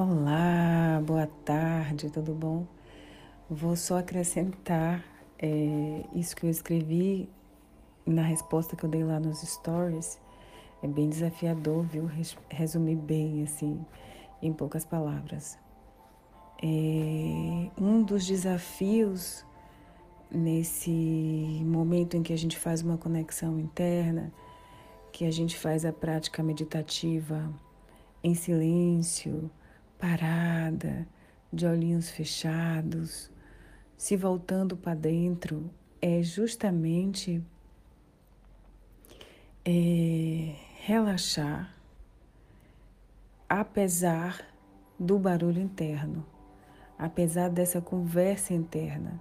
Olá, boa tarde, tudo bom? Vou só acrescentar é, isso que eu escrevi na resposta que eu dei lá nos stories. É bem desafiador, viu? Resumir bem, assim, em poucas palavras. É, um dos desafios nesse momento em que a gente faz uma conexão interna, que a gente faz a prática meditativa em silêncio, parada, de olhinhos fechados, se voltando para dentro, é justamente é, relaxar, apesar do barulho interno, apesar dessa conversa interna.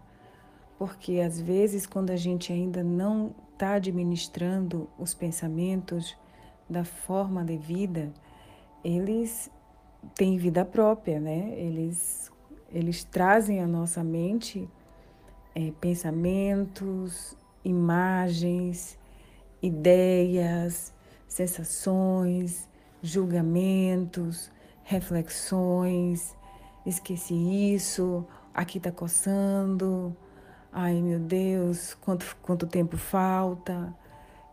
Porque às vezes, quando a gente ainda não está administrando os pensamentos da forma devida, eles têm vida própria, né? Eles, eles trazem à nossa mente é, pensamentos, imagens, ideias, sensações, julgamentos, reflexões. Esqueci isso, aqui está coçando. Ai meu Deus, quanto, quanto tempo falta?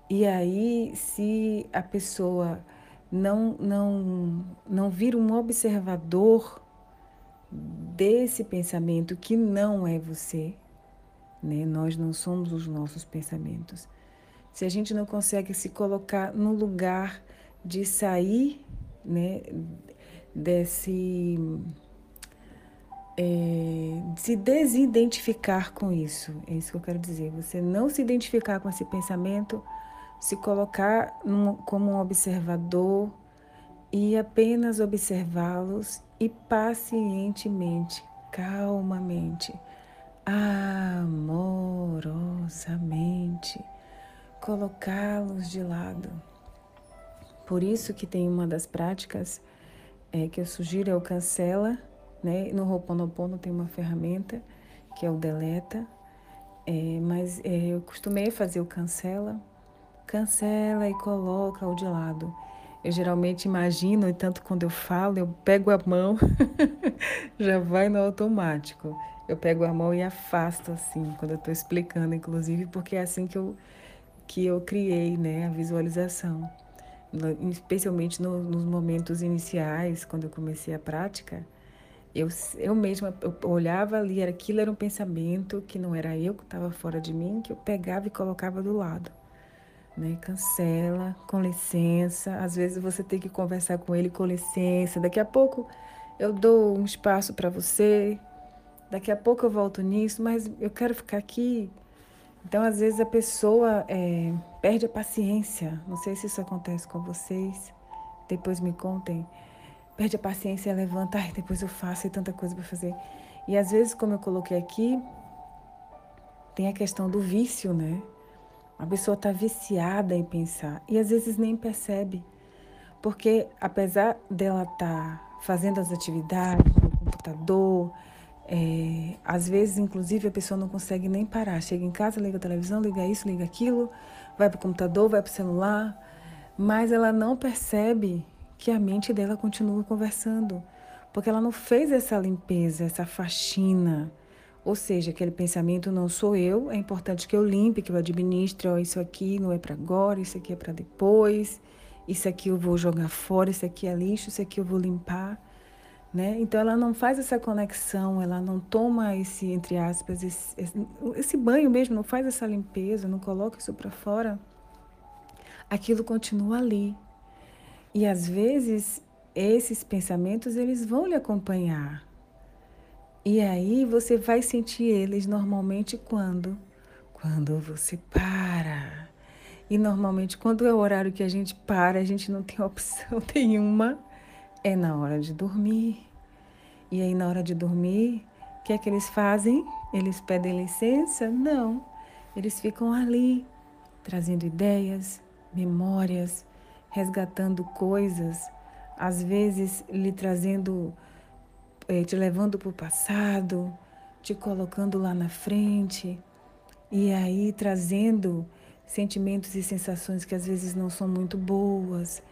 E aí, se a pessoa não, não, não vir um observador desse pensamento que não é você, né? Nós não somos os nossos pensamentos. Se a gente não consegue se colocar no lugar de sair, né, desse é, se desidentificar com isso, é isso que eu quero dizer. Você não se identificar com esse pensamento se colocar num, como um observador e apenas observá-los e pacientemente, calmamente, amorosamente colocá-los de lado. Por isso que tem uma das práticas é, que eu sugiro é o cancela, né? No Ho'oponopono tem uma ferramenta que é o deleta, é, mas é, eu costumei fazer o cancela cancela e coloca o de lado. Eu geralmente imagino, e tanto quando eu falo, eu pego a mão, já vai no automático. Eu pego a mão e afasto assim, quando eu estou explicando, inclusive, porque é assim que eu, que eu criei né, a visualização. Especialmente no, nos momentos iniciais, quando eu comecei a prática, eu, eu mesma eu olhava ali, era, aquilo era um pensamento que não era eu que estava fora de mim, que eu pegava e colocava do lado né? Cancela, com licença. Às vezes você tem que conversar com ele com licença. Daqui a pouco eu dou um espaço para você. Daqui a pouco eu volto nisso, mas eu quero ficar aqui. Então, às vezes a pessoa é, perde a paciência. Não sei se isso acontece com vocês. Depois me contem. Perde a paciência e levanta. Ai, depois eu faço, tem tanta coisa para fazer. E às vezes, como eu coloquei aqui, tem a questão do vício, né? A pessoa está viciada em pensar e às vezes nem percebe, porque apesar dela estar tá fazendo as atividades no computador, é, às vezes, inclusive, a pessoa não consegue nem parar. Chega em casa, liga a televisão, liga isso, liga aquilo, vai para o computador, vai para o celular, mas ela não percebe que a mente dela continua conversando, porque ela não fez essa limpeza, essa faxina ou seja, aquele pensamento não sou eu, é importante que eu limpe, que eu administre, ó, isso aqui não é para agora, isso aqui é para depois, isso aqui eu vou jogar fora, isso aqui é lixo, isso aqui eu vou limpar, né? Então ela não faz essa conexão, ela não toma esse, entre aspas, esse, esse, banho mesmo, não faz essa limpeza, não coloca isso para fora. Aquilo continua ali. E às vezes esses pensamentos eles vão lhe acompanhar e aí você vai sentir eles normalmente quando? Quando você para. E normalmente quando é o horário que a gente para, a gente não tem opção nenhuma, é na hora de dormir. E aí na hora de dormir, o que é que eles fazem? Eles pedem licença? Não. Eles ficam ali, trazendo ideias, memórias, resgatando coisas, às vezes lhe trazendo te levando para o passado, te colocando lá na frente e aí trazendo sentimentos e sensações que às vezes não são muito boas.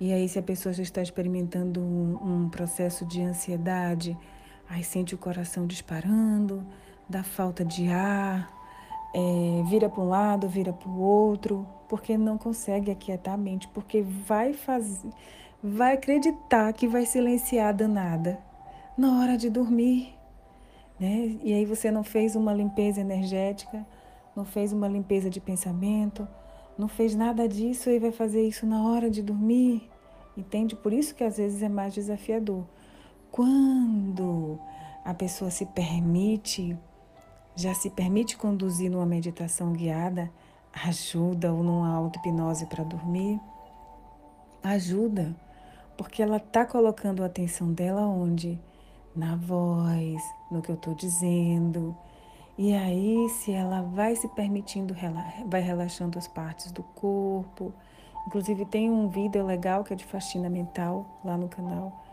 E aí, se a pessoa já está experimentando um, um processo de ansiedade, aí sente o coração disparando, dá falta de ar, é, vira para um lado, vira para o outro, porque não consegue aquietar a mente, porque vai fazer, vai acreditar que vai silenciar a danada na hora de dormir. Né? E aí você não fez uma limpeza energética, não fez uma limpeza de pensamento, não fez nada disso e vai fazer isso na hora de dormir. Entende? Por isso que às vezes é mais desafiador. Quando a pessoa se permite, já se permite conduzir numa meditação guiada, ajuda ou numa auto-hipnose para dormir, ajuda, porque ela está colocando a atenção dela onde? Na voz, no que eu estou dizendo, e aí, se ela vai se permitindo, vai relaxando as partes do corpo. Inclusive, tem um vídeo legal que é de faxina mental lá no canal,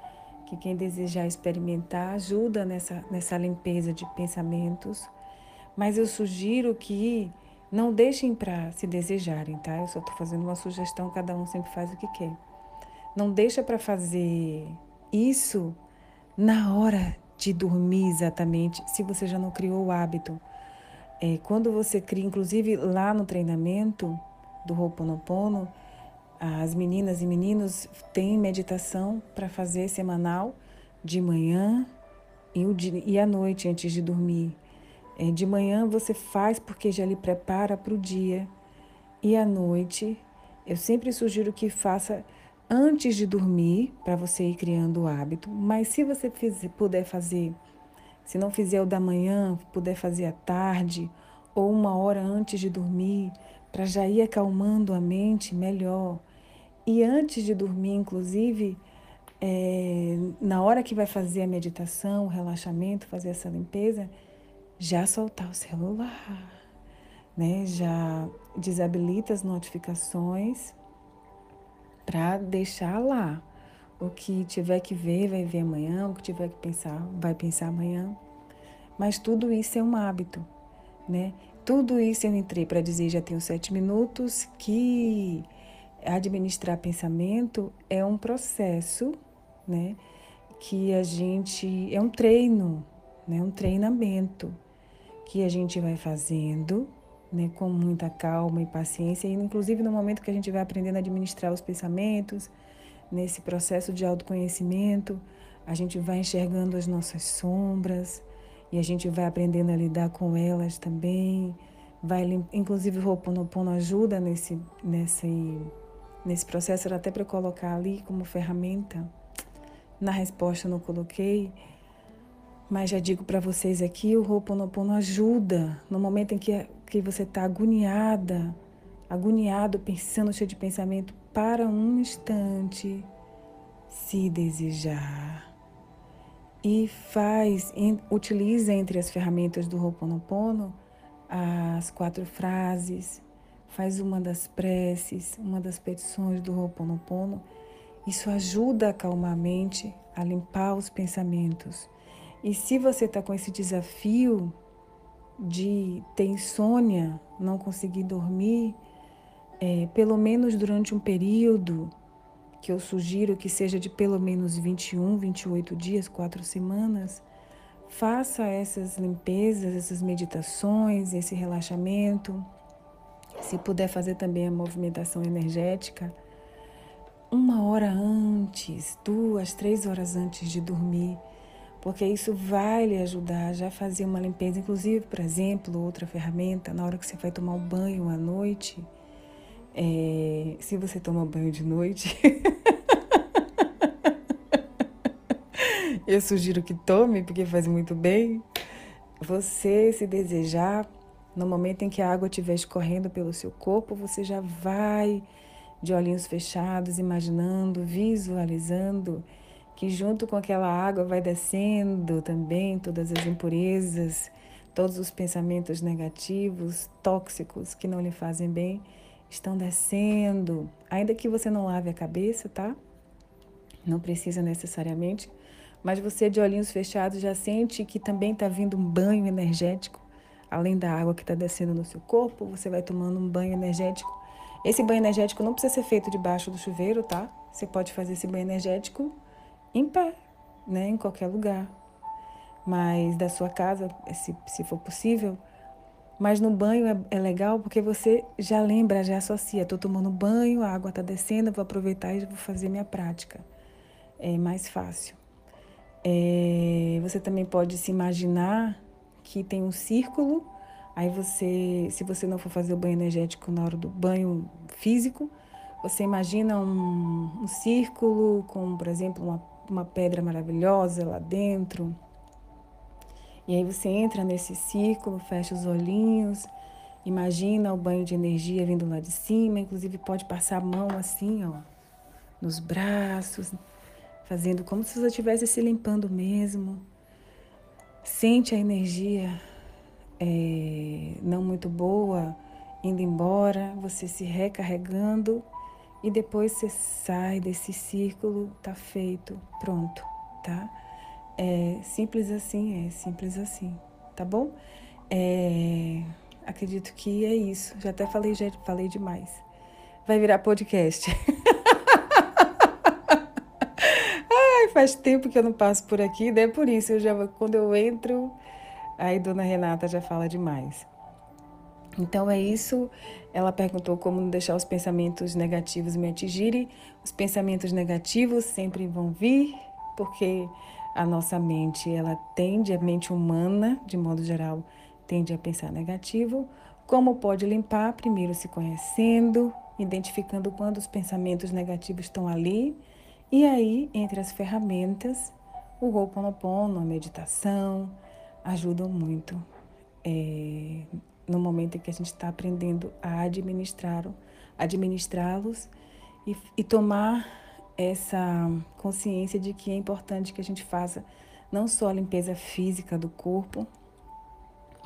que quem desejar experimentar ajuda nessa, nessa limpeza de pensamentos. Mas eu sugiro que não deixem para se desejarem, tá? Eu só estou fazendo uma sugestão, cada um sempre faz o que quer. Não deixa para fazer isso na hora de dormir exatamente, se você já não criou o hábito. É, quando você cria, inclusive lá no treinamento do Ho'oponopono, as meninas e meninos têm meditação para fazer semanal de manhã e, o dia, e à noite antes de dormir. É, de manhã você faz porque já lhe prepara para o dia e à noite eu sempre sugiro que faça antes de dormir, para você ir criando o hábito. Mas se você fizer, puder fazer, se não fizer o da manhã, puder fazer à tarde ou uma hora antes de dormir, para já ir acalmando a mente melhor. E antes de dormir, inclusive, é, na hora que vai fazer a meditação, o relaxamento, fazer essa limpeza, já soltar o celular, né? Já desabilita as notificações para deixar lá. O que tiver que ver, vai ver amanhã, o que tiver que pensar, vai pensar amanhã. Mas tudo isso é um hábito, né? Tudo isso eu entrei para dizer, já tenho sete minutos, que administrar pensamento é um processo, né? Que a gente, é um treino, né? Um treinamento que a gente vai fazendo né, com muita calma e paciência, e inclusive no momento que a gente vai aprendendo a administrar os pensamentos, nesse processo de autoconhecimento, a gente vai enxergando as nossas sombras e a gente vai aprendendo a lidar com elas também. Vai, inclusive, o Ho'oponopono ajuda nesse, nesse, nesse processo, era até para colocar ali como ferramenta. Na resposta não coloquei, mas já digo para vocês aqui, o Ho'oponopono ajuda no momento em que, que você está agoniada, agoniado, pensando, cheio de pensamento, para um instante, se desejar. E faz, utiliza entre as ferramentas do Ho'oponopono as quatro frases, faz uma das preces, uma das petições do Ho'oponopono. Isso ajuda a acalmar a mente, a limpar os pensamentos e se você está com esse desafio de ter insônia, não conseguir dormir, é, pelo menos durante um período, que eu sugiro que seja de pelo menos 21, 28 dias, quatro semanas, faça essas limpezas, essas meditações, esse relaxamento. Se puder fazer também a movimentação energética, uma hora antes, duas, três horas antes de dormir porque isso vai lhe ajudar já a fazer uma limpeza. Inclusive, por exemplo, outra ferramenta, na hora que você vai tomar um banho à noite, é, se você toma banho de noite, eu sugiro que tome, porque faz muito bem. Você, se desejar, no momento em que a água estiver escorrendo pelo seu corpo, você já vai de olhinhos fechados, imaginando, visualizando que junto com aquela água vai descendo também todas as impurezas, todos os pensamentos negativos, tóxicos que não lhe fazem bem, estão descendo. Ainda que você não lave a cabeça, tá? Não precisa necessariamente, mas você de olhinhos fechados já sente que também está vindo um banho energético, além da água que está descendo no seu corpo, você vai tomando um banho energético Esse banho energético não precisa ser feito debaixo do chuveiro, tá? Você pode fazer esse banho energético em pé, né? Em qualquer lugar. Mas da sua casa, se, se for possível. Mas no banho é, é legal porque você já lembra, já associa. Estou tomando banho, a água está descendo, vou aproveitar e vou fazer minha prática. É mais fácil. É, você também pode se imaginar que tem um círculo. Aí você, se você não for fazer o banho energético na hora do banho físico, você imagina um, um círculo com, por exemplo, uma, uma pedra maravilhosa lá dentro. E aí você entra nesse círculo, fecha os olhinhos, imagina o banho de energia vindo lá de cima, inclusive pode passar a mão assim, ó, nos braços, fazendo como se você estivesse se limpando mesmo. Sente a energia é, não muito boa indo embora, você se recarregando e depois você sai desse círculo, tá feito, pronto, tá? É simples assim, é simples assim, tá bom? É, acredito que é isso. Já até falei, já falei demais. Vai virar podcast. Ai, faz tempo que eu não passo por aqui, né? Por isso, eu já, quando eu entro, aí Dona Renata já fala demais. Então é isso. Ela perguntou como não deixar os pensamentos negativos me atingirem. Os pensamentos negativos sempre vão vir, porque a nossa mente, ela tende, a mente humana, de modo geral, tende a pensar negativo. Como pode limpar? Primeiro se conhecendo, identificando quando os pensamentos negativos estão ali. E aí, entre as ferramentas, o Ho'oponopono, a meditação, ajudam muito. É, no momento em que a gente está aprendendo a administrar, administrá-los e, e tomar essa consciência de que é importante que a gente faça não só a limpeza física do corpo,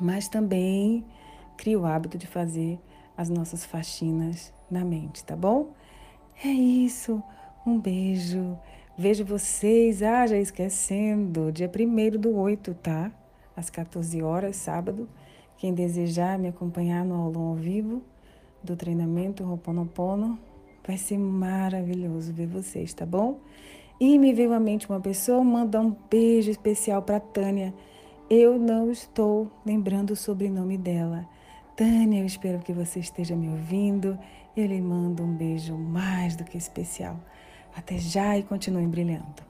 mas também crie o hábito de fazer as nossas faxinas na mente, tá bom? É isso. Um beijo. Vejo vocês, ah, já esquecendo, dia 1 do 8, tá? Às 14 horas, sábado. Quem desejar me acompanhar no aulão ao vivo do treinamento Roponopono, vai ser maravilhoso ver vocês, tá bom? E me veio à mente uma pessoa, manda um beijo especial para Tânia. Eu não estou lembrando o sobrenome dela. Tânia, eu espero que você esteja me ouvindo. Eu lhe mando um beijo mais do que especial. Até já e continuem brilhando.